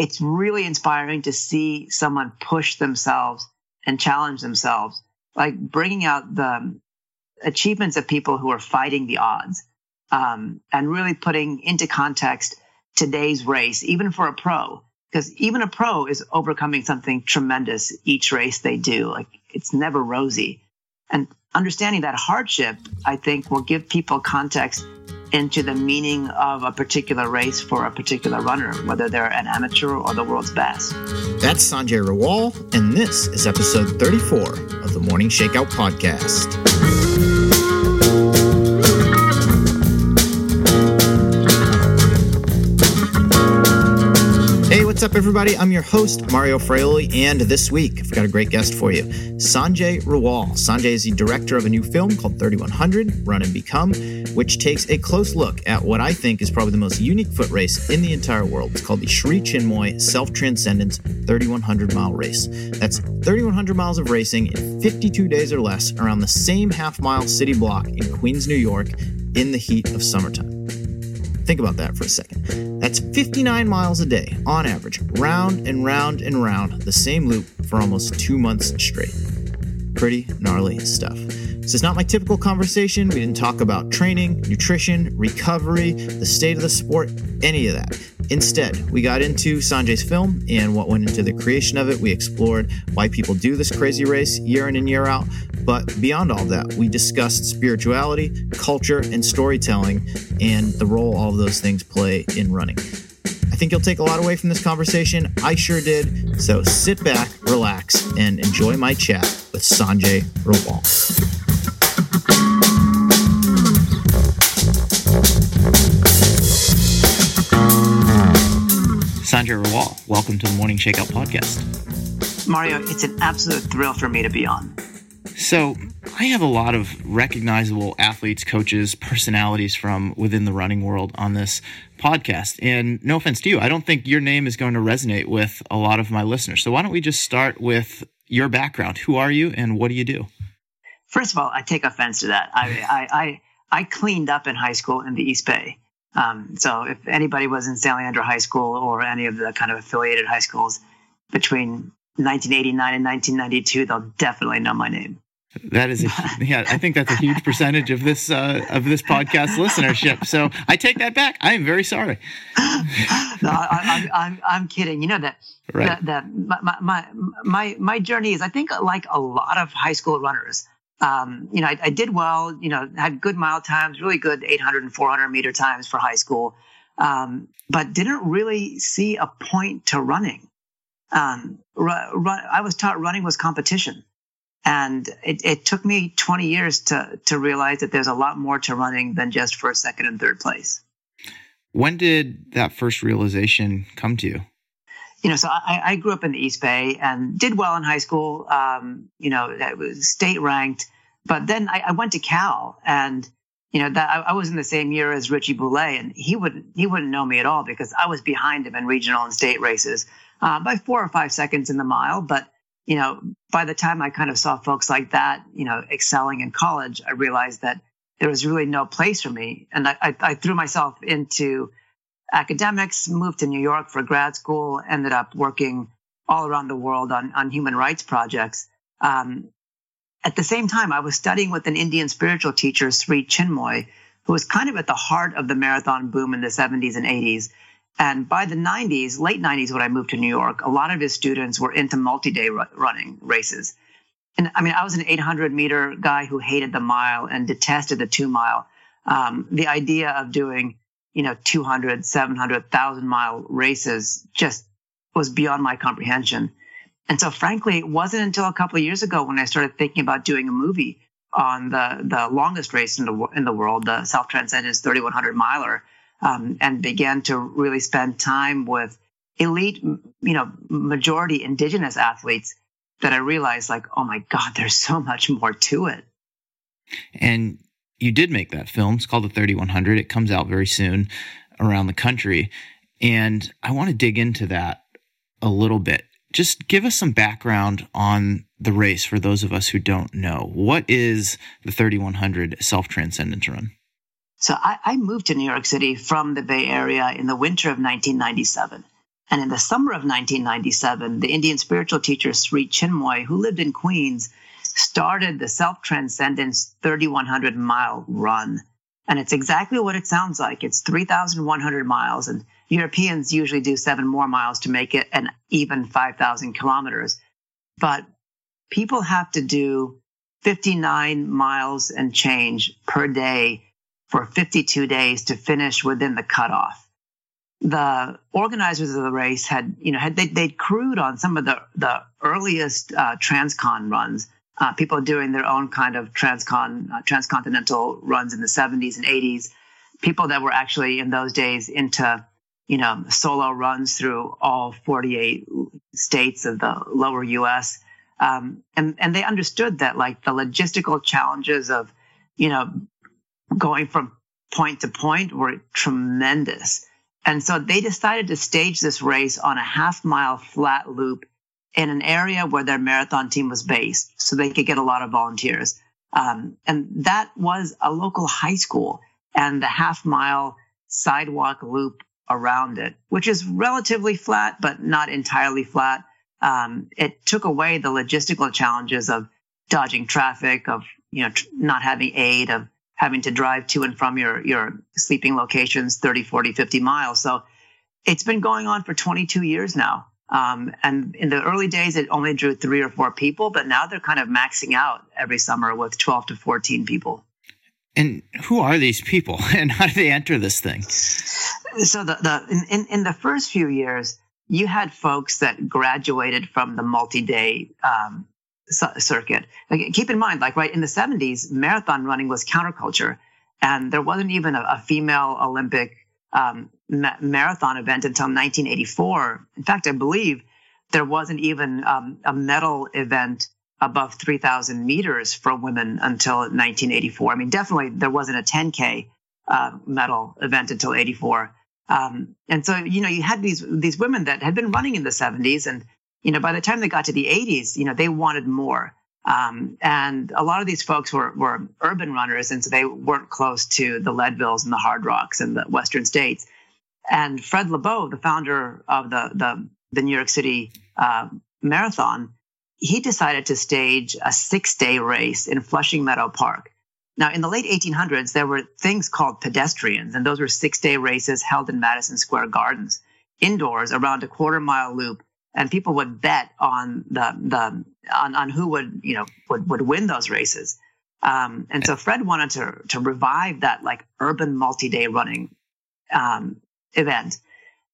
it's really inspiring to see someone push themselves and challenge themselves, like bringing out the achievements of people who are fighting the odds um, and really putting into context today's race, even for a pro, because even a pro is overcoming something tremendous each race they do. Like it's never rosy. And understanding that hardship, I think, will give people context into the meaning of a particular race for a particular runner, whether they're an amateur or the world's best. That's Sanjay Rawal, and this is episode 34 of the Morning Shakeout Podcast. What's up, everybody? I'm your host, Mario Fraioli, and this week I've got a great guest for you Sanjay Rawal. Sanjay is the director of a new film called 3100 Run and Become, which takes a close look at what I think is probably the most unique foot race in the entire world. It's called the Sri Chinmoy Self Transcendence 3100 mile race. That's 3100 miles of racing in 52 days or less around the same half mile city block in Queens, New York, in the heat of summertime. Think about that for a second. That's 59 miles a day, on average, round and round and round the same loop for almost two months straight. Pretty gnarly stuff. This is not my typical conversation. We didn't talk about training, nutrition, recovery, the state of the sport, any of that. Instead, we got into Sanjay's film and what went into the creation of it. We explored why people do this crazy race year in and year out. But beyond all that, we discussed spirituality, culture, and storytelling, and the role all of those things play in running. I think you'll take a lot away from this conversation. I sure did. So sit back, relax, and enjoy my chat with Sanjay Rawal. Sanjay Rawal, welcome to the Morning Shakeout podcast. Mario, it's an absolute thrill for me to be on. So, I have a lot of recognizable athletes, coaches, personalities from within the running world on this podcast. And no offense to you, I don't think your name is going to resonate with a lot of my listeners. So, why don't we just start with your background? Who are you and what do you do? First of all, I take offense to that. I, I, I, I cleaned up in high school in the East Bay. Um, so if anybody was in San Leandro High School or any of the kind of affiliated high schools between 1989 and 1992, they'll definitely know my name. That is, a, yeah, I think that's a huge percentage of this uh, of this podcast listenership. So I take that back. I am very sorry. no, I, am I'm, I'm kidding. You know that right. that, that my, my my my journey is, I think, like a lot of high school runners um, you know, I, I, did well, you know, had good mile times, really good 800 and 400 meter times for high school, um, but didn't really see a point to running. Um, run, run, I was taught running was competition. And it, it, took me 20 years to, to realize that there's a lot more to running than just first, second, and third place. When did that first realization come to you? you know, so I, I, grew up in the East Bay and did well in high school. Um, you know, was state ranked, but then I, I went to Cal and, you know, that I, I, was in the same year as Richie Boulet and he wouldn't, he wouldn't know me at all because I was behind him in regional and state races, uh, by four or five seconds in the mile. But, you know, by the time I kind of saw folks like that, you know, excelling in college, I realized that there was really no place for me. And I, I threw myself into, academics, moved to New York for grad school, ended up working all around the world on, on human rights projects. Um, at the same time, I was studying with an Indian spiritual teacher, Sri Chinmoy, who was kind of at the heart of the marathon boom in the 70s and 80s. And by the 90s, late 90s, when I moved to New York, a lot of his students were into multi day running races. And I mean, I was an 800 meter guy who hated the mile and detested the two mile. Um, the idea of doing you know, 200, 700, 1000 mile races just was beyond my comprehension. And so frankly, it wasn't until a couple of years ago when I started thinking about doing a movie on the, the longest race in the, in the world, the Self Transcendence 3100 miler, um, and began to really spend time with elite, you know, majority indigenous athletes that I realized like, oh my God, there's so much more to it. And you did make that film. It's called The 3100. It comes out very soon around the country. And I want to dig into that a little bit. Just give us some background on the race for those of us who don't know. What is the 3100 Self Transcendence Run? So I, I moved to New York City from the Bay Area in the winter of 1997. And in the summer of 1997, the Indian spiritual teacher Sri Chinmoy, who lived in Queens, started the Self Transcendence 3100 mile run. And it's exactly what it sounds like. It's 3,100 miles, and Europeans usually do seven more miles to make it an even 5,000 kilometers. But people have to do 59 miles and change per day for 52 days to finish within the cutoff. The organizers of the race had, you know, had they, they'd crewed on some of the, the earliest uh, transcon runs. Uh, people doing their own kind of transcon, uh, transcontinental runs in the 70s and 80s. People that were actually in those days into, you know, solo runs through all 48 states of the lower U.S. Um, and and they understood that like the logistical challenges of, you know, going from point to point were tremendous. And so they decided to stage this race on a half mile flat loop in an area where their marathon team was based so they could get a lot of volunteers. Um, and that was a local high school and the half mile sidewalk loop around it, which is relatively flat, but not entirely flat. Um, it took away the logistical challenges of dodging traffic, of you know tr- not having aid, of having to drive to and from your, your sleeping locations 30, 40, 50 miles. So it's been going on for 22 years now. Um, and in the early days, it only drew three or four people, but now they're kind of maxing out every summer with 12 to 14 people. And who are these people and how do they enter this thing? So the, the in, in the first few years, you had folks that graduated from the multi-day um, circuit. Like, keep in mind, like right in the 70s, marathon running was counterculture, and there wasn't even a, a female Olympic um, ma- marathon event until 1984. In fact, I believe there wasn't even um, a medal event above 3,000 meters for women until 1984. I mean, definitely there wasn't a 10K uh, medal event until 84. Um, and so, you know, you had these these women that had been running in the 70s, and you know, by the time they got to the 80s, you know, they wanted more. Um, and a lot of these folks were, were urban runners, and so they weren't close to the Leadvilles and the Hard Rocks and the Western states. And Fred Lebow, the founder of the, the, the New York City uh, Marathon, he decided to stage a six day race in Flushing Meadow Park. Now, in the late 1800s, there were things called pedestrians, and those were six day races held in Madison Square Gardens, indoors around a quarter mile loop and people would bet on the the on, on who would you know would, would win those races. Um, and so Fred wanted to to revive that like urban multi-day running um, event.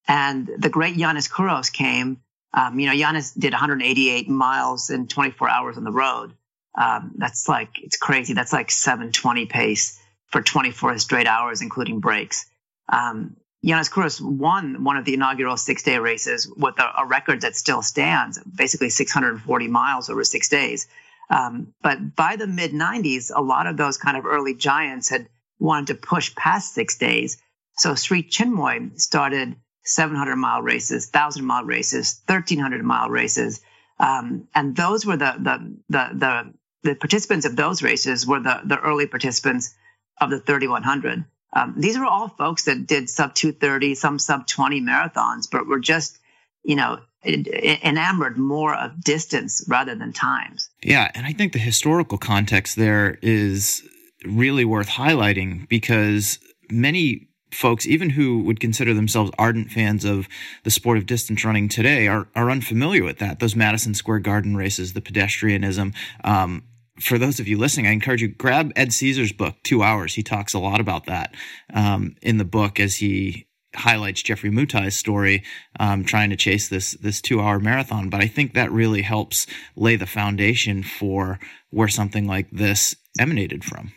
And the great Yiannis Kouros came. Um, you know, Yiannis did 188 miles in 24 hours on the road. Um, that's like it's crazy. That's like 720 pace for 24 straight hours, including breaks. Um, Yiannis Kouros won one of the inaugural six day races with a, a, record that still stands, basically 640 miles over six days. Um, but by the mid 90s, a lot of those kind of early giants had wanted to push past six days. So Sri Chinmoy started 700 mile races, 1,000 mile races, 1,300 mile races. Um, and those were the, the, the, the, the participants of those races were the, the early participants of the 3,100. Um, these were all folks that did sub 230, some sub 20 marathons, but were just, you know, enamored more of distance rather than times. Yeah. And I think the historical context there is really worth highlighting because many folks, even who would consider themselves ardent fans of the sport of distance running today, are, are unfamiliar with that. Those Madison Square Garden races, the pedestrianism, um, for those of you listening, I encourage you grab Ed Caesar's book, Two Hours. He talks a lot about that um, in the book as he highlights Geoffrey Mutai's story, um, trying to chase this this two hour marathon. But I think that really helps lay the foundation for where something like this emanated from.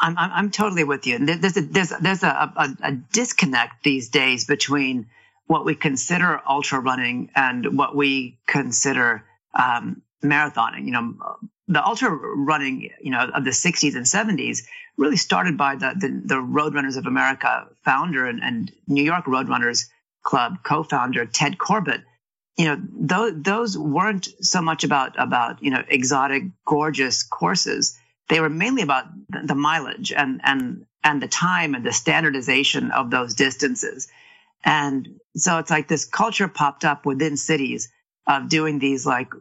I'm I'm, totally with you. There's a there's there's a, a, a disconnect these days between what we consider ultra running and what we consider um, marathoning. You know, the ultra running, you know, of the 60s and 70s really started by the, the, the Roadrunners of America founder and, and New York Roadrunners Club co-founder Ted Corbett. You know, those, those weren't so much about, about, you know, exotic, gorgeous courses. They were mainly about the mileage and, and, and the time and the standardization of those distances. And so it's like this culture popped up within cities of doing these like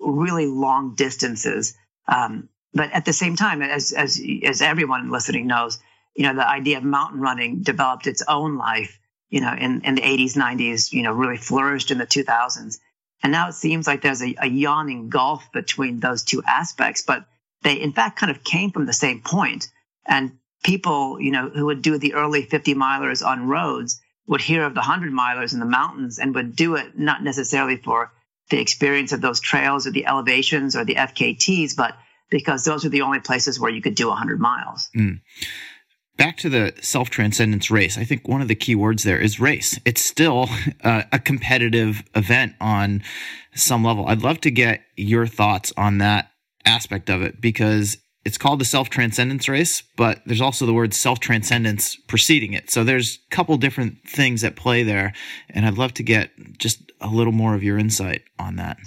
really long distances. Um, but at the same time, as, as, as everyone listening knows, you know, the idea of mountain running developed its own life, you know, in, in the 80s, 90s, you know, really flourished in the 2000s. And now it seems like there's a, a yawning gulf between those two aspects, but they in fact kind of came from the same point. And people, you know, who would do the early 50 milers on roads would hear of the 100 milers in the mountains and would do it not necessarily for the experience of those trails or the elevations or the FKTs, but because those are the only places where you could do 100 miles. Mm. Back to the self transcendence race. I think one of the key words there is race. It's still uh, a competitive event on some level. I'd love to get your thoughts on that aspect of it because it's called the self transcendence race, but there's also the word self transcendence preceding it. So there's a couple different things at play there. And I'd love to get just a little more of your insight on that.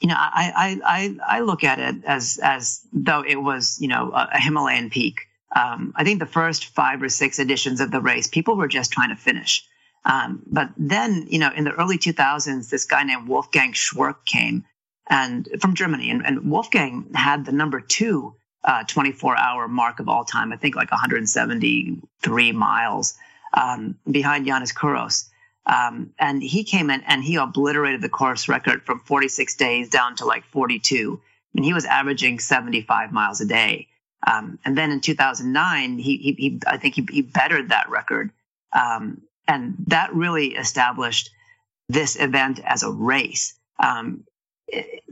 You know, I, I, I, look at it as, as though it was, you know, a, Himalayan peak. Um, I think the first five or six editions of the race, people were just trying to finish. Um, but then, you know, in the early 2000s, this guy named Wolfgang Schwerk came and from Germany, and, and Wolfgang had the number two uh, 24 hour mark of all time. I think like 173 miles um, behind Yiannis Kouros. Um, and he came in and he obliterated the course record from 46 days down to like 42. And he was averaging 75 miles a day. Um, and then in 2009, he, he, he I think he, he, bettered that record. Um, and that really established this event as a race. Um,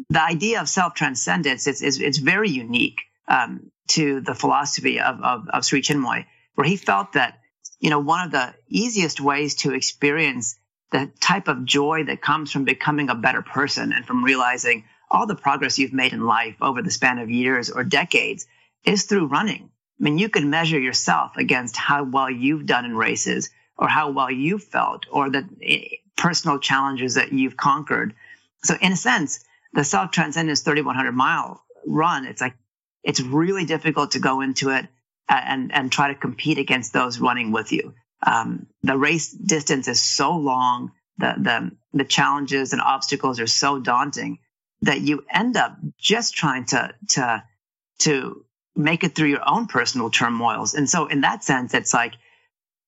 the idea of self transcendence is, is, is very unique um, to the philosophy of, of, of Sri Chinmoy, where he felt that, you know, one of the easiest ways to experience the type of joy that comes from becoming a better person and from realizing all the progress you've made in life over the span of years or decades is through running. I mean, you can measure yourself against how well you've done in races or how well you felt or the eh, personal challenges that you've conquered. So in a sense, the self transcendence 3100 mile run, it's like it's really difficult to go into it and and try to compete against those running with you. Um, the race distance is so long, the the the challenges and obstacles are so daunting that you end up just trying to to to make it through your own personal turmoils. And so, in that sense, it's like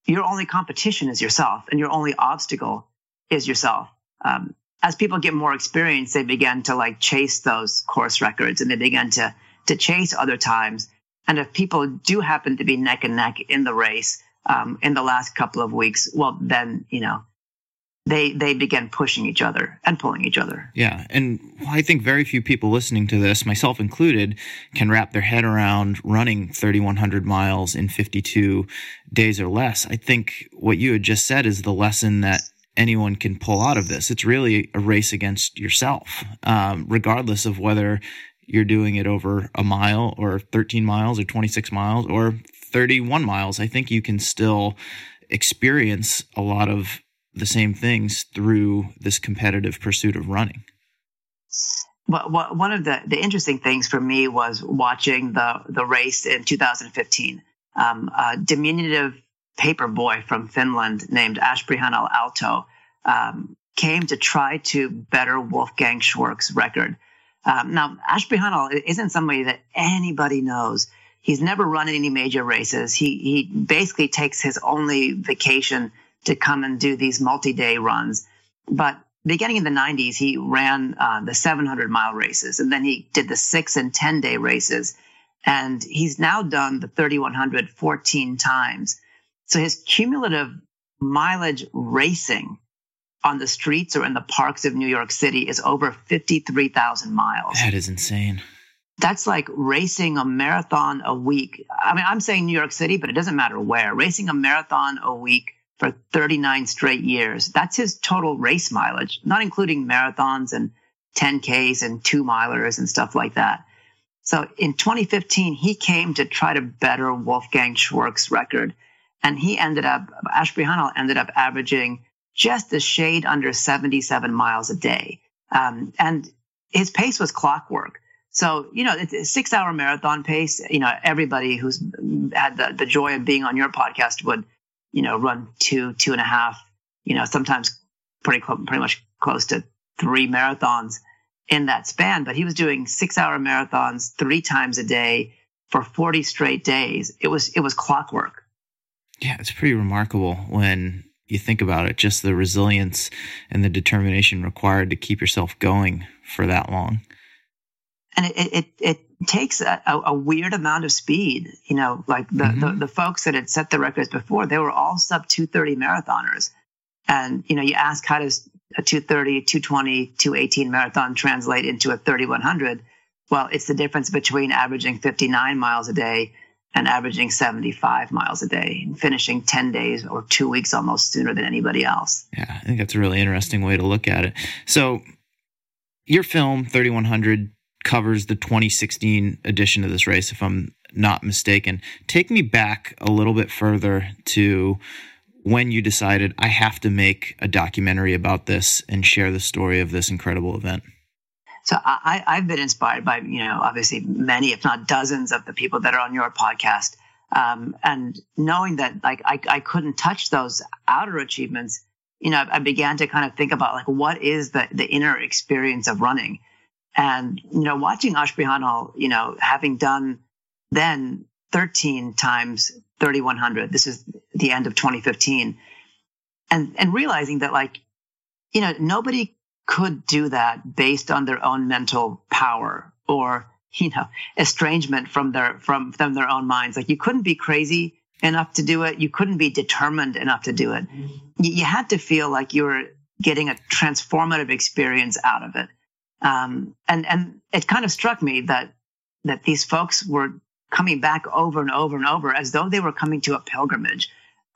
your only competition is yourself, and your only obstacle is yourself. Um, as people get more experience, they begin to like chase those course records, and they begin to to chase other times. And if people do happen to be neck and neck in the race um, in the last couple of weeks, well, then, you know, they they begin pushing each other and pulling each other. Yeah, and I think very few people listening to this, myself included, can wrap their head around running 3100 miles in 52 days or less. I think what you had just said is the lesson that anyone can pull out of this. It's really a race against yourself, um, regardless of whether you're doing it over a mile or 13 miles or 26 miles or 31 miles, I think you can still experience a lot of the same things through this competitive pursuit of running. Well, one of the, the interesting things for me was watching the, the race in 2015. Um, a diminutive paper boy from Finland named Ashprihanal Aalto um, came to try to better Wolfgang Schwerk's record. Um, now, Ashprihanal isn't somebody that anybody knows. He's never run any major races. He he basically takes his only vacation to come and do these multi-day runs. But beginning in the 90s, he ran uh, the 700 mile races, and then he did the six and 10 day races. And he's now done the 3100 14 times. So his cumulative mileage racing on the streets or in the parks of New York City is over 53,000 miles. That is insane. That's like racing a marathon a week. I mean, I'm saying New York City, but it doesn't matter where. Racing a marathon a week for 39 straight years. That's his total race mileage, not including marathons and 10Ks and two milers and stuff like that. So in 2015, he came to try to better Wolfgang Schwerk's record. And he ended up, Ashprihanal ended up averaging just a shade under 77 miles a day. Um, and his pace was clockwork. So, you know, it's a six hour marathon pace. You know, everybody who's had the, the joy of being on your podcast would, you know, run two, two and a half you know, sometimes pretty pretty much close to three marathons in that span. But he was doing six hour marathons three times a day for 40 straight days. It was it was clockwork. Yeah, it's pretty remarkable when you think about it, just the resilience and the determination required to keep yourself going for that long. And it it, it takes a, a, weird amount of speed. You know, like the, mm-hmm. the, the folks that had set the records before, they were all sub 230 marathoners. And, you know, you ask how does a 230, 220, 218 marathon translate into a 3100? Well, it's the difference between averaging 59 miles a day and averaging 75 miles a day and finishing 10 days or two weeks almost sooner than anybody else. Yeah, I think that's a really interesting way to look at it. So, your film, 3100, covers the 2016 edition of this race, if I'm not mistaken. Take me back a little bit further to when you decided I have to make a documentary about this and share the story of this incredible event. So I, I've been inspired by, you know, obviously many, if not dozens of the people that are on your podcast. Um, and knowing that like I, I couldn't touch those outer achievements, you know, I began to kind of think about like what is the, the inner experience of running. And, you know, watching Ashprihanal, you know, having done then 13 times 3100, this is the end of 2015, and, and realizing that like, you know, nobody could do that based on their own mental power or, you know, estrangement from their, from, from their own minds. Like you couldn't be crazy enough to do it. You couldn't be determined enough to do it. You, had to feel like you were getting a transformative experience out of it. Um, and and it kind of struck me that that these folks were coming back over and over and over as though they were coming to a pilgrimage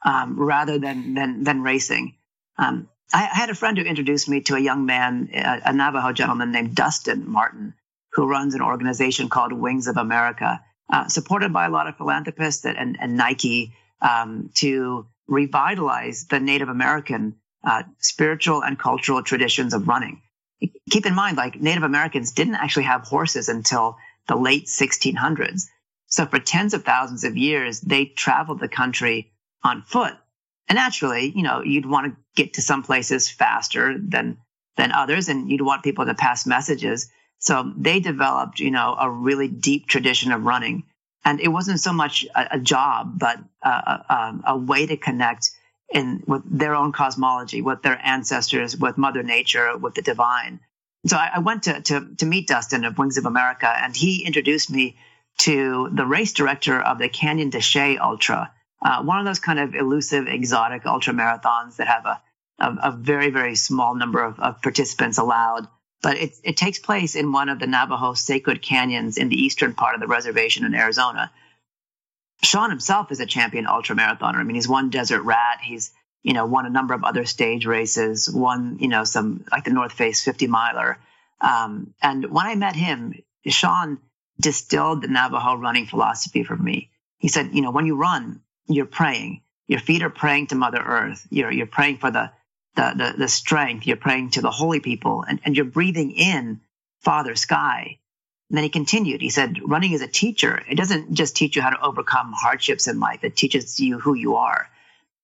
um, rather than than than racing. Um, I, had a friend who introduced me to a young man, a, a, Navajo gentleman named Dustin Martin, who runs an organization called Wings of America, uh, supported by a lot of philanthropists and, and Nike um, to revitalize the Native American uh, spiritual and cultural traditions of running keep in mind, like Native Americans didn't actually have horses until the late 1600s. So for tens of thousands of years, they traveled the country on foot. And naturally, you know, you'd want to get to some places faster than, than others and you'd want people to pass messages. So they developed, you know, a really deep tradition of running. And it wasn't so much a, a job, but a, a, a way to connect in with their own cosmology, with their ancestors, with Mother Nature, with the divine. So I, I went to, to, to meet Dustin of Wings of America, and he introduced me to the race director of the Canyon de Chelly Ultra, uh, one of those kind of elusive, exotic ultra marathons that have a, a, very, very small number of, of participants allowed. But it, it takes place in one of the Navajo sacred canyons in the eastern part of the reservation in Arizona. Shaun himself is a champion ultra marathoner. I mean, he's won Desert Rat. He's, you know, won a number of other stage races, won, you know, some like the North Face 50 miler. Um, and when I met him, Shaun distilled the Navajo running philosophy for me. He said, you know, when you run, you're praying. Your feet are praying to Mother Earth. You're, you're praying for the, the, the, the strength. You're praying to the holy people and, and you're breathing in Father Sky. And then he continued. He said, running as a teacher, it doesn't just teach you how to overcome hardships in life, it teaches you who you are.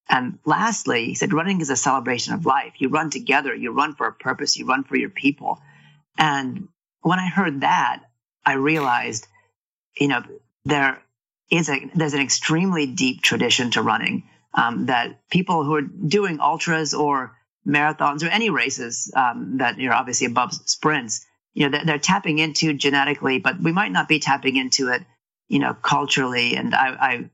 And lastly, he said, running is a celebration of life. You run together, you run for a purpose, you run for your people. And when I heard that, I realized, you know, there is a, there's an extremely deep tradition to running um, that people who are doing ultras or marathons or any races um, that are obviously above sprints, you know, they're, they're, tapping into genetically, but we might not be tapping into it, you know, culturally. And I,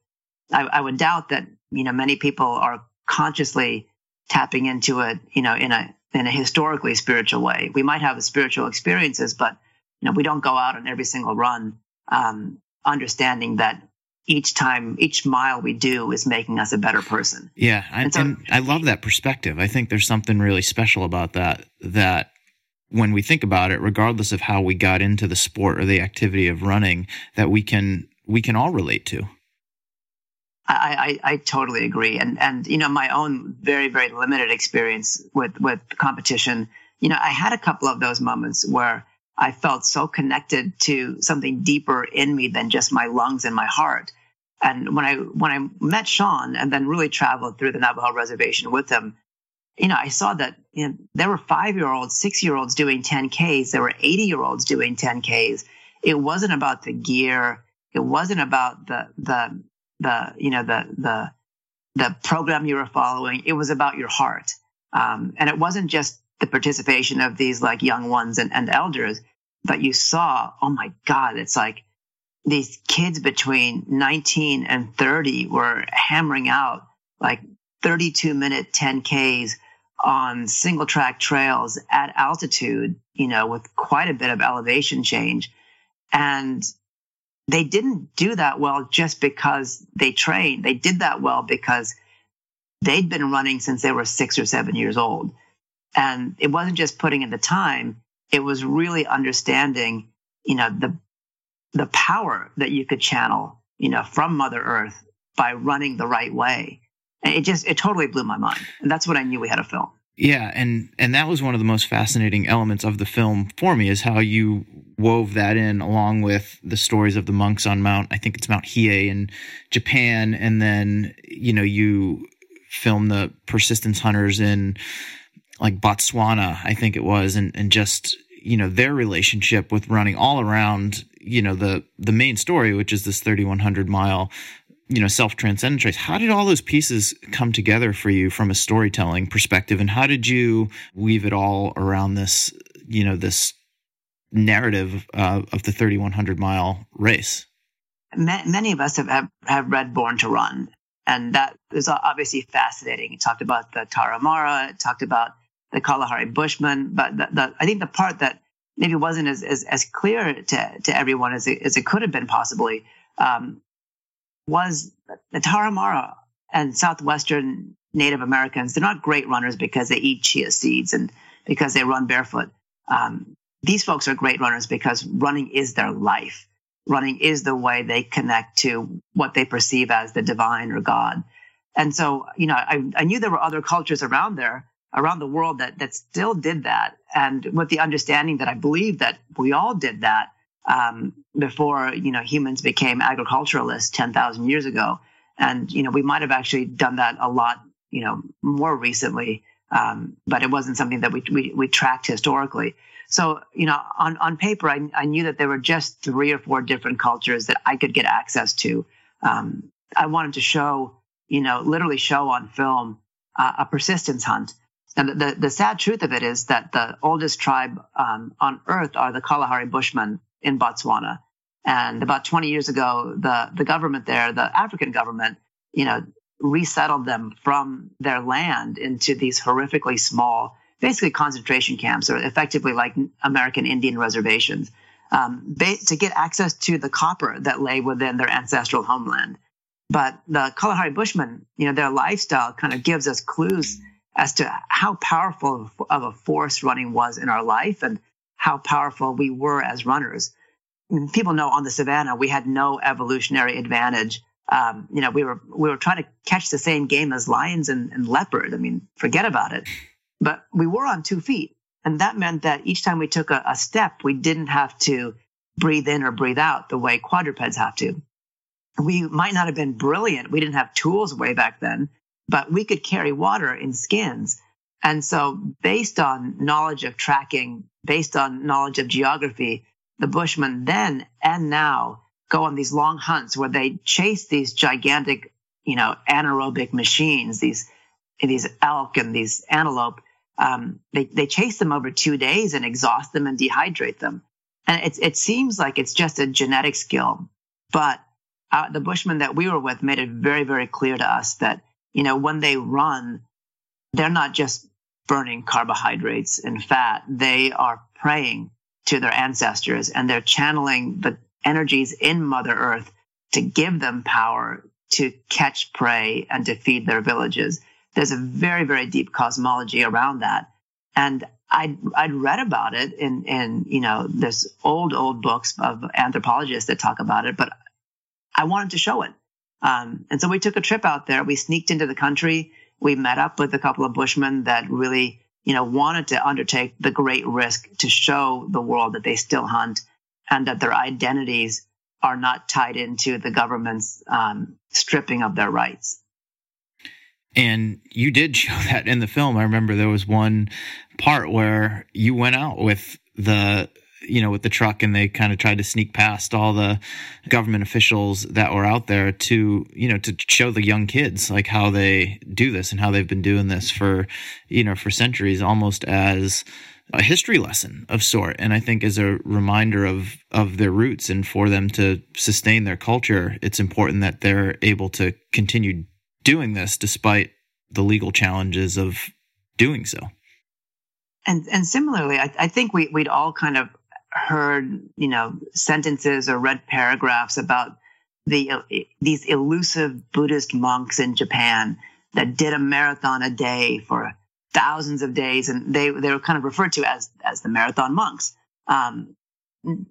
I, I would doubt that, you know, many people are consciously tapping into it, you know, in a, in a historically spiritual way. We might have spiritual experiences, but, you know, we don't go out on every single run, um, understanding that each time, each mile we do is making us a better person. Yeah. I, and, so, and I love that perspective. I think there's something really special about that, that when we think about it, regardless of how we got into the sport or the activity of running, that we can we can all relate to. I, I, I, totally agree. And and you know, my own very, very limited experience with, with competition, you know, I had a couple of those moments where I felt so connected to something deeper in me than just my lungs and my heart. And when I when I met Shaun and then really traveled through the Navajo reservation with him, you know, I saw that you know, there were five year olds, six year olds doing 10Ks. There were 80 year olds doing 10Ks. It wasn't about the gear. It wasn't about the, the, the, you know, the, the, the program you were following. It was about your heart. Um, and it wasn't just the participation of these like young ones and, and elders, but you saw, oh my God, it's like these kids between 19 and 30 were hammering out like 32 minute 10Ks on single track trails at altitude, you know, with quite a bit of elevation change. And they didn't do that well just because they trained. They did that well because they'd been running since they were six or seven years old. And it wasn't just putting in the time, it was really understanding, you know, the the power that you could channel, you know, from Mother Earth by running the right way. And it just it totally blew my mind. And that's when I knew we had a film. Yeah, and and that was one of the most fascinating elements of the film for me is how you wove that in along with the stories of the monks on Mount I think it's Mount Hiei in Japan and then you know you film the persistence hunters in like Botswana I think it was and and just you know their relationship with running all around you know the the main story which is this 3100 mile you know self transcendence race how did all those pieces come together for you from a storytelling perspective? And how did you weave it all around this you know this narrative uh, of the 3100 mile race? Many of us have, have, have read born to run and that is obviously fascinating. It talked about the tarahumara it talked about the kalahari bushmen but the, the, i think the part that maybe wasn't as, as, as clear to, to everyone as it, as it could have been possibly um, was the Tarahumara and Southwestern Native Americans. They're not great runners because they eat chia seeds and because they run barefoot. Um, these folks are great runners because running is their life. Running is the way they connect to what they perceive as the divine or God. And so, you know, I, I knew there were other cultures around there, around the world that, that still did that. And with the understanding that I believe that we all did that, um, before you know humans became agriculturalists 10,000 years ago. And you know we might have actually done that a lot you know more recently, um, but it wasn't something that we, we, we tracked historically. So you know on on paper I, I knew that there were just three or four different cultures that I could get access to. Um, I wanted to show you know literally show on film uh, a persistence hunt. And the, the, sad truth of it is that the oldest tribe um, on earth are the Kalahari Bushmen, in Botswana. And about 20 years ago, the, the government there, the African government, you know, resettled them from their land into these horrifically small, basically concentration camps, or effectively like American Indian reservations, um, to get access to the copper that lay within their ancestral homeland. But the Kalahari Bushmen, you know, their lifestyle kind of gives us clues as to how powerful of a force running was in our life and how powerful we were as runners. People know on the savannah we had no evolutionary advantage. Um, you know, we were we were trying to catch the same game as lions and, and leopard. I mean, forget about it. But we were on two feet, and that meant that each time we took a, a step, we didn't have to breathe in or breathe out the way quadrupeds have to. We might not have been brilliant. We didn't have tools way back then, but we could carry water in skins. And so, based on knowledge of tracking based on knowledge of geography, the Bushmen then and now go on these long hunts where they chase these gigantic, you know, anaerobic machines, these these elk and these antelope. Um, they they chase them over two days and exhaust them and dehydrate them. And it it seems like it's just a genetic skill, but uh, the Bushmen that we were with made it very very clear to us that you know when they run, they're not just burning carbohydrates and fat. They are praying to their ancestors and they're channeling the energies in Mother Earth to give them power to catch prey and to feed their villages. There's a very, very deep cosmology around that. And I'd, I'd read about it in, in, you know, this old, old books of anthropologists that talk about it, but I wanted to show it. Um, and so we took a trip out there. We sneaked into the country we met up with a couple of Bushmen that really, you know, wanted to undertake the great risk to show the world that they still hunt and that their identities are not tied into the government's um, stripping of their rights. And you did show that in the film. I remember there was one part where you went out with the you know, with the truck and they kind of tried to sneak past all the government officials that were out there to, you know, to show the young kids like how they do this and how they've been doing this for, you know, for centuries almost as a history lesson of sort. And i think as a reminder of of their roots and for them to sustain their culture it's important that they're able to continue doing this despite the legal challenges of doing so. And and similarly i, I think we, we'd all kind of heard, you know, sentences or read paragraphs about the these elusive Buddhist monks in Japan that did a marathon a day for thousands of days, and they they were kind of referred to as as the marathon monks. Um,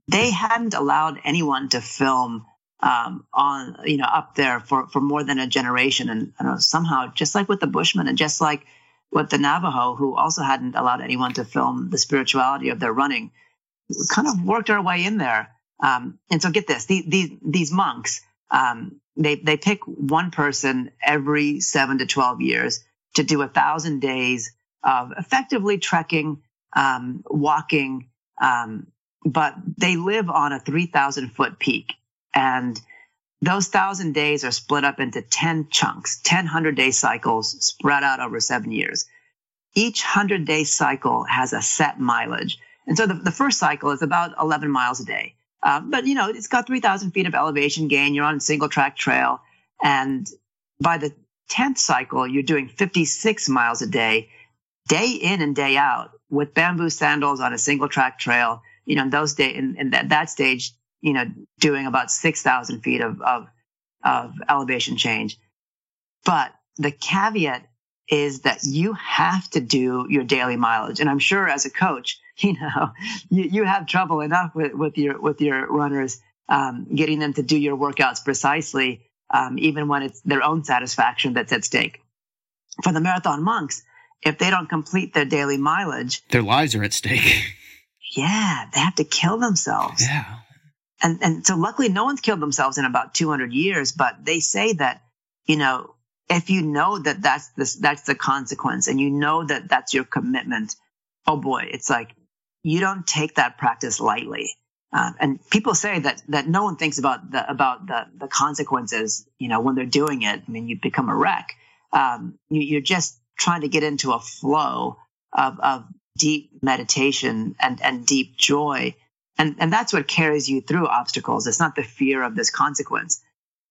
they hadn't allowed anyone to film um, on you know up there for for more than a generation, and know, somehow just like with the Bushmen, and just like with the Navajo, who also hadn't allowed anyone to film the spirituality of their running kind of worked our way in there. Um, and so get this, these, these, these monks, um, they, they pick one person every seven to 12 years to do a thousand days of effectively trekking, um, walking, um, but they live on a 3000 foot peak and those thousand days are split up into 10 chunks, 10 100 day cycles spread out over seven years. Each 100 day cycle has a set mileage. And so the, the first cycle is about 11 miles a day. Uh, but, you know, it's got 3,000 feet of elevation gain. You're on a single track trail. And by the 10th cycle, you're doing 56 miles a day, day in and day out with bamboo sandals on a single track trail. You know, in those days, in, in that, that stage, you know, doing about 6,000 feet of, of, of elevation change. But the caveat is that you have to do your daily mileage. And I'm sure as a coach, you know, you, you have trouble enough with, with your with your runners um, getting them to do your workouts precisely, um, even when it's their own satisfaction that's at stake. For the marathon monks, if they don't complete their daily mileage, their lives are at stake. Yeah, they have to kill themselves. Yeah. And and so luckily no one's killed themselves in about 200 years, but they say that, you know, if you know that that's the, that's the consequence and you know that that's your commitment, oh boy, it's like you don't take that practice lightly. Um, and people say that that no one thinks about the about the the consequences. You know, when they're doing it, I mean, you become a wreck. Um, you, you're just trying to get into a flow of of deep meditation and and deep joy, and and that's what carries you through obstacles. It's not the fear of this consequence,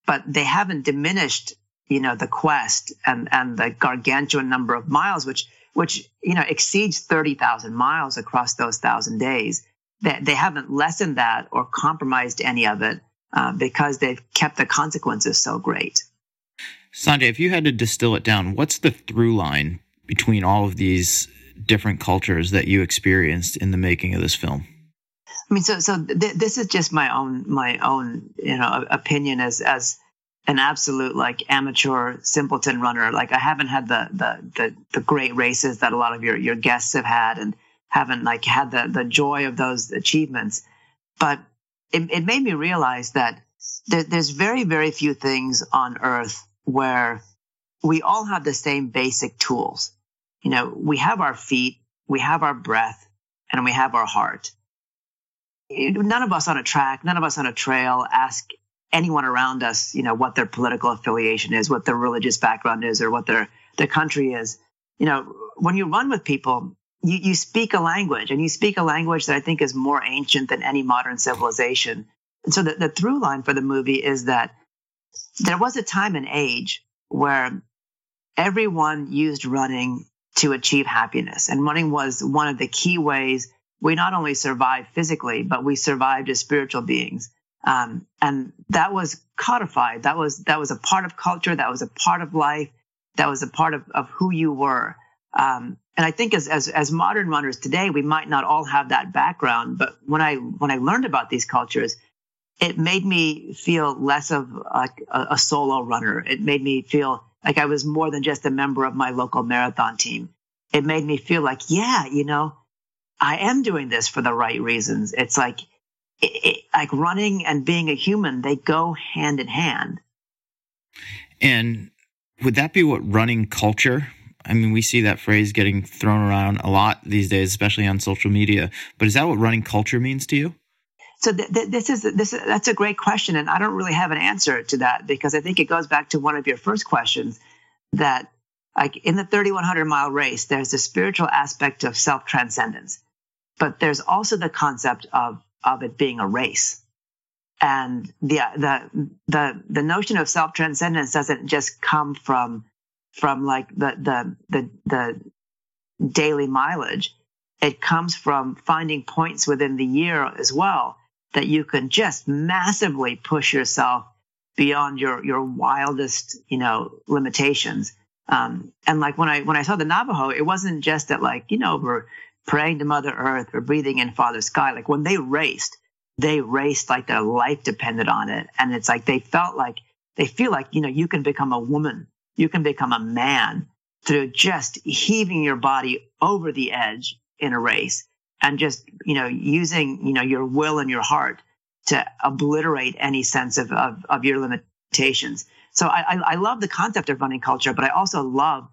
but they haven't diminished. You know, the quest and and the gargantuan number of miles, which which you know exceeds 30,000 miles across those thousand days. They, they haven't lessened that or compromised any of it uh, because they've kept the consequences so great. Sanjay, if you had to distill it down, what's the through line between all of these different cultures that you experienced in the making of this film? I mean, so so th- this is just my own my own you know opinion as as an absolute like amateur simpleton runner. Like I haven't had the, the the the, great races that a lot of your your guests have had, and haven't like had the the joy of those achievements. But it, it made me realize that there, there's very very few things on earth where we all have the same basic tools. You know, we have our feet, we have our breath, and we have our heart. None of us on a track, none of us on a trail ask anyone around us, you know, what their political affiliation is, what their religious background is, or what their their country is. You know, when you run with people, you, you speak a language, and you speak a language that I think is more ancient than any modern civilization. And so the, the through line for the movie is that there was a time and age where everyone used running to achieve happiness. And running was one of the key ways we not only survived physically, but we survived as spiritual beings. Um, and that was codified. That was that was a part of culture. That was a part of life. That was a part of, of who you were. Um, and I think as, as as modern runners today, we might not all have that background. But when I when I learned about these cultures, it made me feel less of like a, a solo runner. It made me feel like I was more than just a member of my local marathon team. It made me feel like, yeah, you know, I am doing this for the right reasons. It's like it, it, like running and being a human, they go hand in hand. And would that be what running culture? I mean, we see that phrase getting thrown around a lot these days, especially on social media. But is that what running culture means to you? So th- th- this is this that's a great question, and I don't really have an answer to that because I think it goes back to one of your first questions that like in the 3100 mile race, there's the spiritual aspect of self transcendence, but there's also the concept of of it being a race, and the the the the notion of self transcendence doesn't just come from from like the the the the daily mileage. It comes from finding points within the year as well that you can just massively push yourself beyond your your wildest you know limitations um, and like when i when i saw the navajo it wasn't just that like you know we're praying to mother earth or breathing in father sky like when they raced they raced like their life depended on it and it's like they felt like they feel like you know you can become a woman you can become a man through just heaving your body over the edge in a race and just you know using you know your will and your heart to obliterate any sense of of, of your limitations. So I, I, I love the concept of running culture, but I also love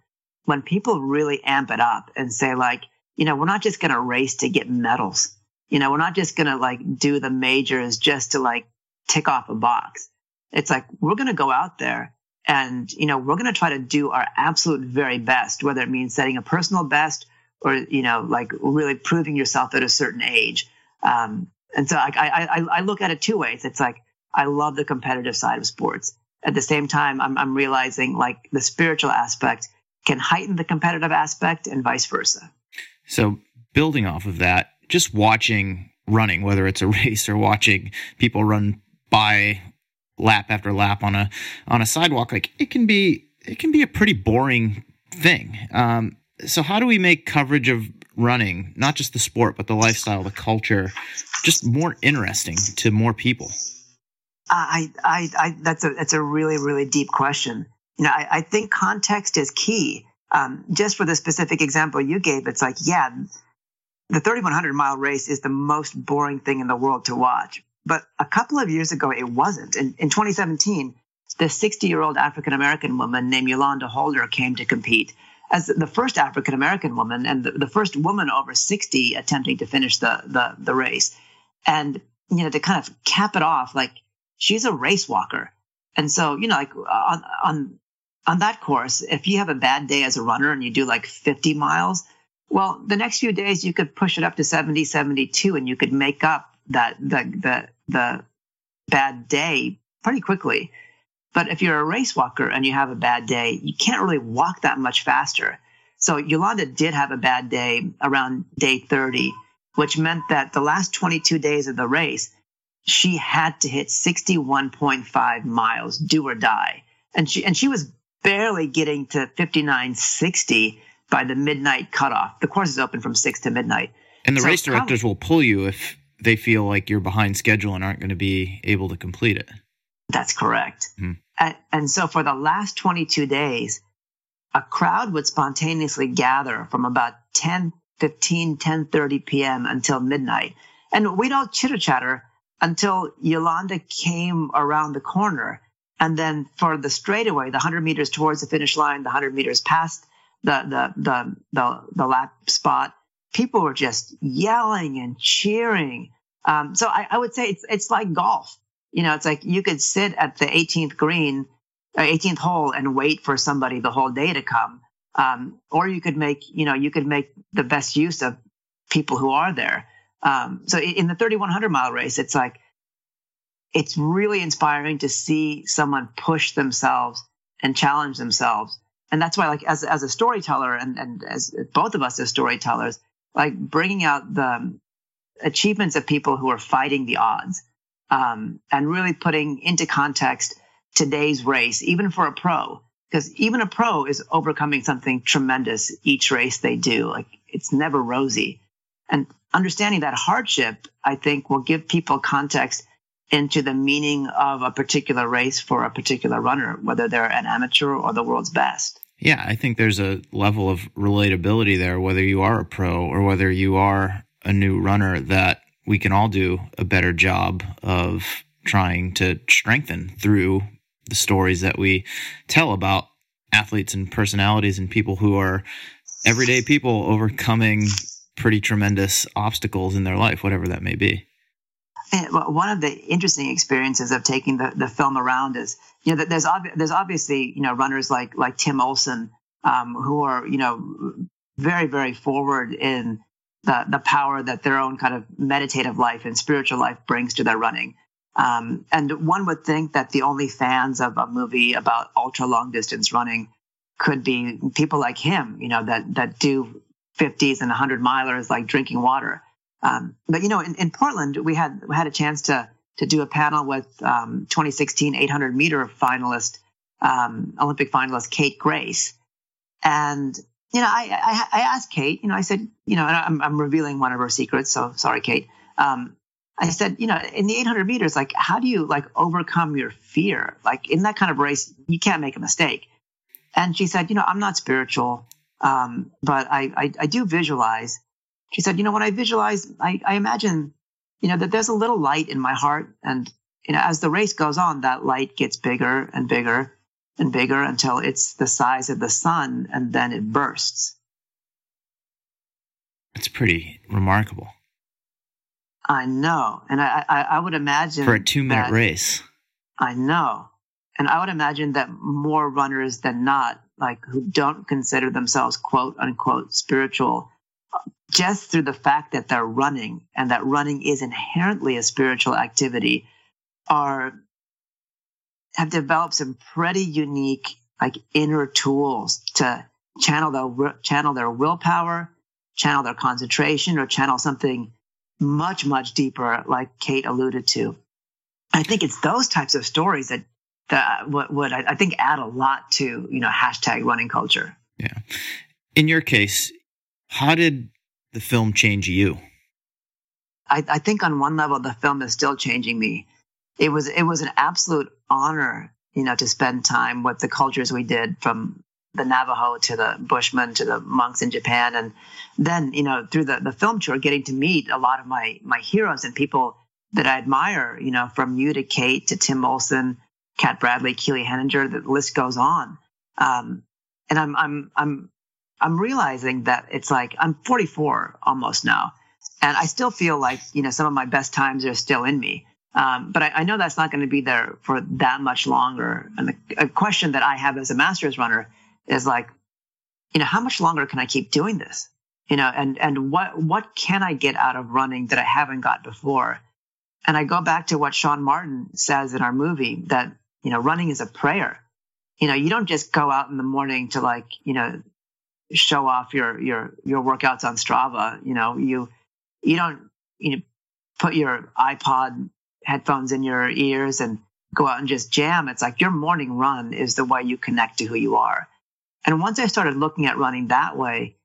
when people really amp it up and say like, you know, we're not just going to race to get medals. You know, we're not just going to like do the majors just to like tick off a box. It's like we're going to go out there and you know we're going to try to do our absolute very best, whether it means setting a personal best or you know like really proving yourself at a certain age um, and so I, I, I look at it two ways it's like i love the competitive side of sports at the same time i'm, I'm realizing like the spiritual aspect can heighten the competitive aspect and vice versa so building off of that just watching running whether it's a race or watching people run by lap after lap on a on a sidewalk like it can be it can be a pretty boring thing um, so how do we make coverage of running, not just the sport, but the lifestyle, the culture, just more interesting to more people? I, I, I that's a that's a really really deep question. You know, I, I think context is key. Um, just for the specific example you gave, it's like, yeah, the 3100 mile race is the most boring thing in the world to watch. But a couple of years ago, it wasn't. In, in 2017, the 60 year old African American woman named Yolanda Holder came to compete as the first African American woman and the, the, first woman over 60 attempting to finish the, the, the race. And, you know, to kind of cap it off, like she's a race walker. And so, you know, like on, on, on that course, if you have a bad day as a runner and you do like 50 miles, well, the next few days you could push it up to 70, 72 and you could make up that, the, the, the bad day pretty quickly. But if you're a race walker and you have a bad day, you can't really walk that much faster. So Yolanda did have a bad day around day 30, which meant that the last 22 days of the race, she had to hit 61.5 miles, do or die. And she, and she was barely getting to 59.60 by the midnight cutoff. The course is open from 6 to midnight. And the so race directors will pull you if they feel like you're behind schedule and aren't going to be able to complete it. That's correct. Mm-hmm. And, and so for the last 22 days, a crowd would spontaneously gather from about 10, 15, 10, 30 p.m. until midnight. And we'd all chitter chatter until Yolanda came around the corner. And then for the straightaway, the 100 meters towards the finish line, the 100 meters past the, the, the, the, the lap spot, people were just yelling and cheering. Um, so I, I would say it's, it's like golf you know, it's like you could sit at the 18th green, uh, 18th hole and wait for somebody the whole day to come. Um, or you could make, you know, you could make the best use of people who are there. Um, so in the 3100 mile race, it's like, it's really inspiring to see someone push themselves and challenge themselves. And that's why, like, as, as a storyteller and, and as both of us as storytellers, like bringing out the achievements of people who are fighting the odds um, and really putting into context today's race, even for a pro, because even a pro is overcoming something tremendous each race they do. Like it's never rosy. And understanding that hardship, I think, will give people context into the meaning of a particular race for a particular runner, whether they're an amateur or the world's best. Yeah, I think there's a level of relatability there, whether you are a pro or whether you are a new runner, that we can all do a better job of trying to strengthen through the stories that we tell about athletes and personalities and people who are everyday people overcoming pretty tremendous obstacles in their life, whatever that may be. And one of the interesting experiences of taking the, the film around is, you know, there's there's obviously you know runners like like Tim Olson um, who are you know very very forward in the the power that their own kind of meditative life and spiritual life brings to their running. Um, and one would think that the only fans of a movie about ultra long distance running could be people like him, you know, that that do 50s and 100 milers like drinking water. Um, but you know, in, in, Portland, we had we had a chance to to do a panel with um, 2016 800 meter finalist, um, Olympic finalist Kate Grace, and you know, I, I, I asked Kate, you know, I said, you know, I'm, I'm revealing one of her secrets, so sorry, Kate. Um, I said, you know, in the 800 meters, like, how do you like overcome your fear? Like in that kind of race, you can't make a mistake. And she said, you know, I'm not spiritual, um, but I, I, I do visualize. She said, you know, when I visualize, I, I imagine, you know, that there's a little light in my heart, and you know, as the race goes on, that light gets bigger and bigger and bigger until it's the size of the sun, and then it bursts. It's pretty remarkable. I know, and I, I, I would imagine for a two-minute race. I know, and I would imagine that more runners than not, like who don't consider themselves quote unquote spiritual, just through the fact that they're running and that running is inherently a spiritual activity, are have developed some pretty unique like inner tools to channel their channel their willpower, channel their concentration, or channel something much much deeper, like Kate alluded to. I think it's those types of stories that that uh, would, would I, I think add a lot to you know hashtag running culture. Yeah. In your case, how did the film change you? I, I think on one level the film is still changing me it was it was an absolute honor, you know, to spend time with the cultures we did from the Navajo to the Bushmen to the monks in Japan, and then you know through the the film tour, getting to meet a lot of my my heroes and people that I admire. You know, from you to Kate to Tim Olson, Cat Bradley, Keely Henninger, the list goes on. Um, and I'm I'm I'm I'm realizing that it's like I'm 44 almost now, and I still feel like you know some of my best times are still in me. Um, but I, I, know that's not going to be there for that much longer. And the a question that I have as a masters runner is like, you know, how much longer can I keep doing this? You know, and and what what can I get out of running that I haven't got before? And I go back to what Shaun Martin says in our movie that you know, running is a prayer. You know, you don't just go out in the morning to like, you know, show off your your your workouts on Strava. You know, you you don't you know put your iPod headphones in your ears and go out and just jam. It's like your morning run is the way you connect to who you are. And once I started looking at running that way,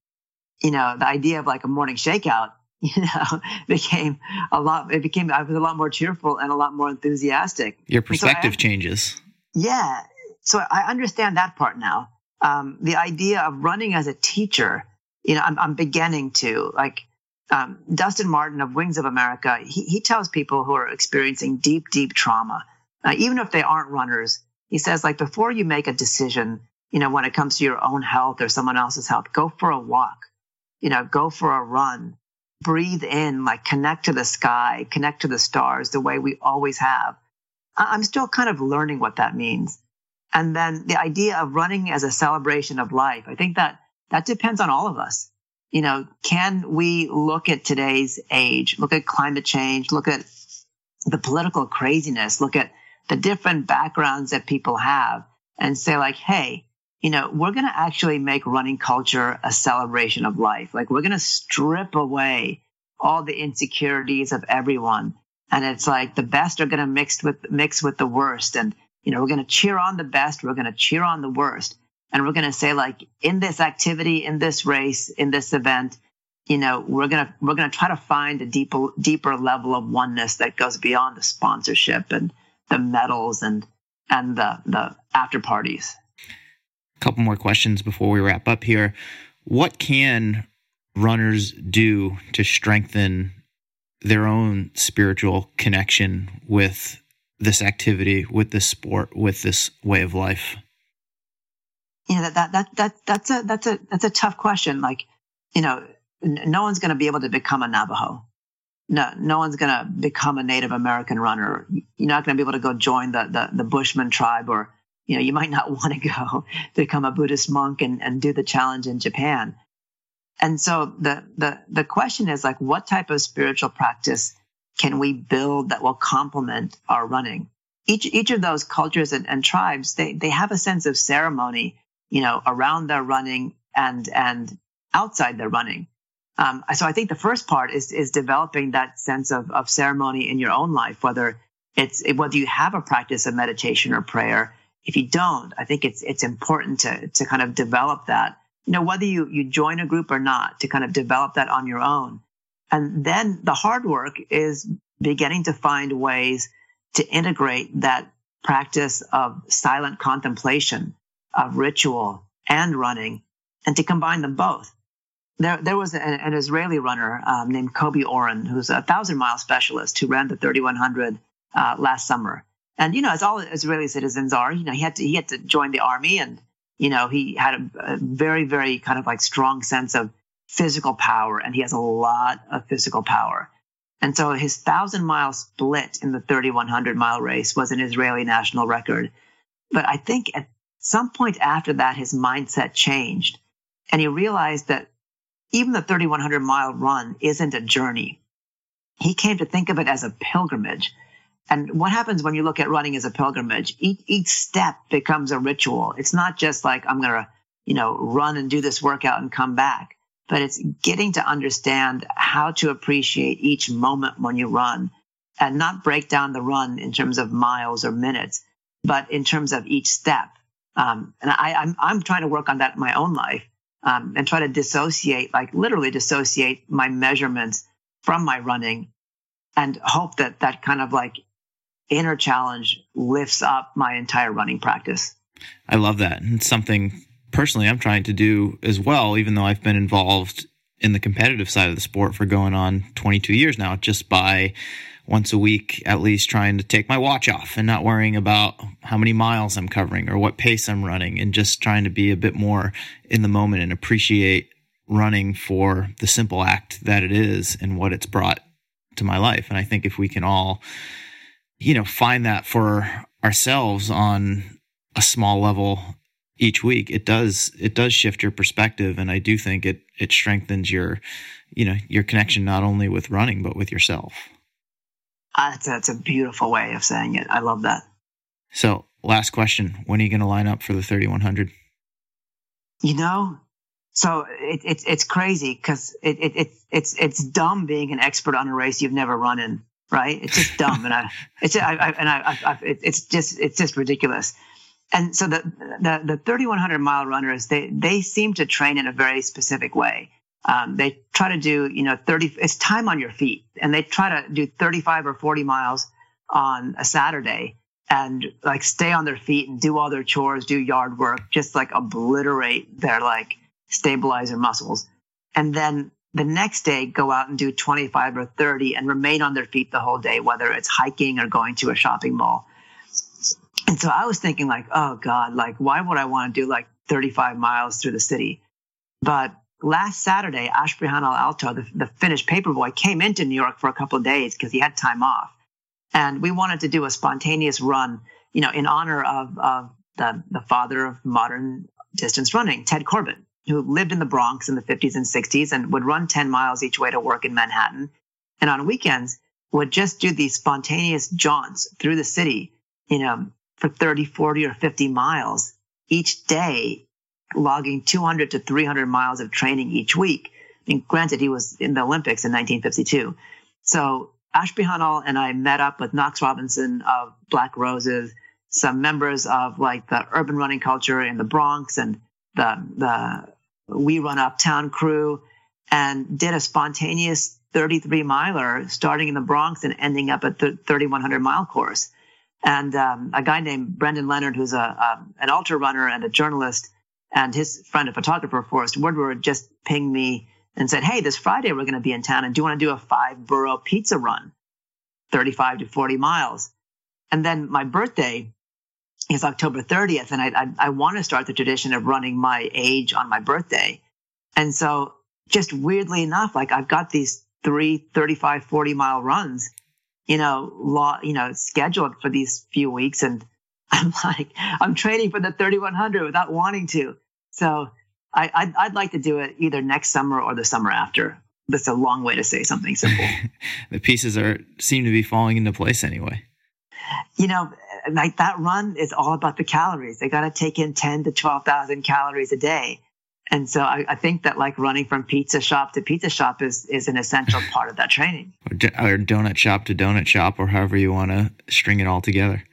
you know, the idea of like a morning shakeout, you know, became a lot, it became, I was a lot more cheerful and a lot more enthusiastic. Your perspective so I, changes. Yeah. So I understand that part now. Um, the idea of running as a teacher, you know, I'm, I'm beginning to like, um, Dustin Martin of Wings of America, he, he, tells people who are experiencing deep, deep trauma, uh, even if they aren't runners, he says, like, before you make a decision, you know, when it comes to your own health or someone else's health, go for a walk, you know, go for a run, breathe in, like, connect to the sky, connect to the stars the way we always have. I'm still kind of learning what that means. And then the idea of running as a celebration of life, I think that that depends on all of us you know, can we look at today's age, look at climate change, look at the political craziness, look at the different backgrounds that people have and say like, hey, you know, we're going to actually make running culture a celebration of life. Like we're going to strip away all the insecurities of everyone. And it's like the best are going to mix with, mix with the worst. And, you know, we're going to cheer on the best. We're going to cheer on the worst and we're going to say like in this activity in this race in this event you know we're going to we're going to try to find a deeper deeper level of oneness that goes beyond the sponsorship and the medals and and the the after parties a couple more questions before we wrap up here what can runners do to strengthen their own spiritual connection with this activity with this sport with this way of life know, that, that, that, that, that's a, that's a, that's a tough question. Like, you know, no one's going to be able to become a Navajo. No, no one's going to become a Native American runner. You're not going to be able to go join the, the, the Bushman tribe or, you know, you might not want to go become a Buddhist monk and, and do the challenge in Japan. And so the, the, the question is like, what type of spiritual practice can we build that will complement our running? Each, each of those cultures and, and tribes, they, they have a sense of ceremony, you know, around their running and, and outside their running. Um, so I think the first part is is developing that sense of of ceremony in your own life, whether it's whether you have a practice of meditation or prayer. If you don't, I think it's it's important to to kind of develop that. You know, whether you you join a group or not, to kind of develop that on your own. And then the hard work is beginning to find ways to integrate that practice of silent contemplation, of ritual and running, and to combine them both there, there was an, an Israeli runner um, named Kobi Oren, who's a thousand mile specialist who ran the 3100 uh, last summer. And you know, as all Israeli citizens are, you know, he had to he had to join the army, and you know, he had a, a very very kind of like strong sense of physical power, and he has a lot of physical power. And so his thousand mile split in the 3100 mile race was an Israeli national record. But I think at some point after that, his mindset changed, and he realized that even the 3100 mile run isn't a journey. He came to think of it as a pilgrimage. And what happens when you look at running as a pilgrimage? Each, each step becomes a ritual. It's not just like I'm going to, you know, run and do this workout and come back, but it's getting to understand how to appreciate each moment when you run and not break down the run in terms of miles or minutes, but in terms of each step. Um, and I, I'm, I'm trying to work on that in my own life um, and try to dissociate, like literally dissociate my measurements from my running and hope that that kind of like inner challenge lifts up my entire running practice. I love that. It's something personally I'm trying to do as well, even though I've been involved in the competitive side of the sport for going on 22 years now, just by once a week at least trying to take my watch off and not worrying about how many miles I'm covering or what pace I'm running and just trying to be a bit more in the moment and appreciate running for the simple act that it is and what it's brought to my life. And I think if we can all, you know, find that for ourselves on a small level each week, it does it does shift your perspective and I do think it it strengthens your you know your connection not only with running but with yourself. Uh, that's, a, that's a beautiful way of saying it. I love that. So, last question: When are you going to line up for the 3100? You know, so it, it it's crazy because it, it, it it's it's dumb being an expert on a race you've never run in, right? It's just dumb, and I it's I, I and I, I, it's just it's just ridiculous. And so the the the 3100 mile runners they they seem to train in a very specific way. Um, they try to do, you know, 30, it's time on your feet. And they try to do 35 or 40 miles on a Saturday and like stay on their feet and do all their chores, do yard work, just like obliterate their like stabilizer muscles. And then the next day go out and do 25 or 30 and remain on their feet the whole day, whether it's hiking or going to a shopping mall. And so I was thinking like, oh God, like why would I want to do like 35 miles through the city? But last Saturday, Ashprihanal Aalto, the, the Finnish paperboy, came into New York for a couple of days because he had time off. And we wanted to do a spontaneous run, you know, in honor of, of the, the father of modern distance running, Ted Corbitt, who lived in the Bronx in the 50s and 60s and would run 10 miles each way to work in Manhattan. And on weekends, would just do these spontaneous jaunts through the city, you know, for 30, 40, or 50 miles each day logging 200 to 300 miles of training each week. I mean, granted, he was in the Olympics in 1952. So Ashprihanal and I met up with Knox Robinson of Black Roses, some members of like the urban running culture in the Bronx and the, the We Run Uptown crew and did a spontaneous 33 miler starting in the Bronx and ending up at the 3100 mile course. And um, a guy named Brendan Leonard, who's a, an ultra runner and a journalist, and his friend, a photographer, Forrest Woodward, just pinged me and said, Hey, this Friday we're going to be in town and do you want to do a five borough pizza run, 35 to 40 miles? And then my birthday, is October 30th, and I, I, I want to start the tradition of running my age on my birthday. And so, just weirdly enough, like I've got these three 35, 40 mile runs, you know, law, you know, scheduled for these few weeks. And I'm like, I'm training for the 3100 without wanting to. So I, I'd, I'd like to do it either next summer or the summer after. That's a long way to say something simple. the pieces are seem to be falling into place anyway. You know, like that run is all about the calories. They got to take in 10 to 12,000 calories a day. And so I, I, think that like running from pizza shop to pizza shop is, is an essential part of that training. Or donut shop to donut shop, or however you want to string it all together.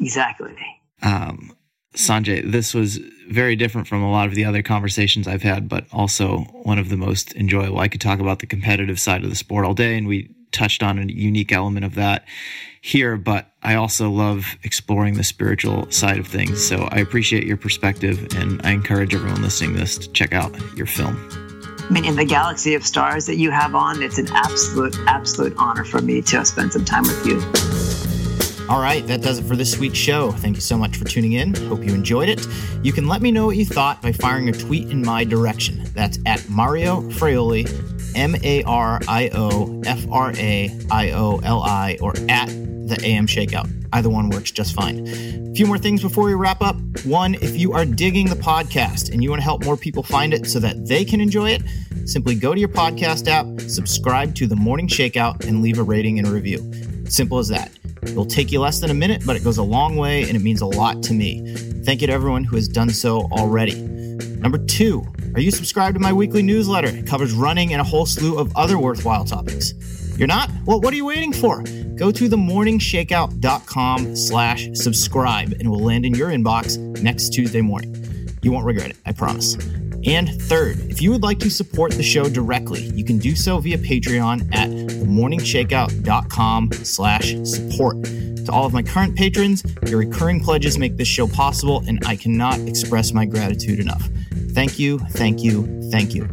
Exactly. Um, Sanjay, this was very different from a lot of the other conversations I've had, but also one of the most enjoyable. I could talk about the competitive side of the sport all day, and we touched on a unique element of that here, but I also love exploring the spiritual side of things. So I appreciate your perspective, and I encourage everyone listening to this to check out your film. I mean, in the galaxy of stars that you have on, it's an absolute, absolute honor for me to spend some time with you. All right, that does it for this week's show. Thank you so much for tuning in. Hope you enjoyed it. You can let me know what you thought by firing a tweet in my direction. That's at Mario Fraioli, M A R I O F R A I O L I, or at the AM Shakeout. Either one works just fine. A few more things before we wrap up. One, if you are digging the podcast and you want to help more people find it so that they can enjoy it, simply go to your podcast app, subscribe to the Morning Shakeout, and leave a rating and a review. Simple as that. It'll take you less than a minute, but it goes a long way and it means a lot to me. Thank you to everyone who has done so already. Number two, are you subscribed to my weekly newsletter? It covers running and a whole slew of other worthwhile topics. You're not? Well, what are you waiting for? Go to themorningshakeout.com slash subscribe and we'll land in your inbox next Tuesday morning. You won't regret it, I promise. And third, if you would like to support the show directly, you can do so via Patreon at themorningshakeout.com slash support. To all of my current patrons, your recurring pledges make this show possible, and I cannot express my gratitude enough. Thank you, thank you, thank you.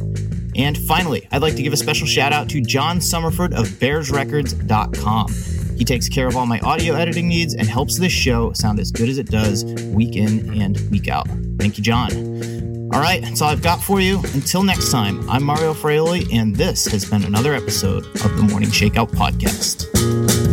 And finally, I'd like to give a special shout out to John Summerford of BearsRecords.com. He takes care of all my audio editing needs and helps this show sound as good as it does week in and week out. Thank you, John. All right, that's all I've got for you. Until next time, I'm Mario Fraioli, and this has been another episode of the Morning Shakeout Podcast.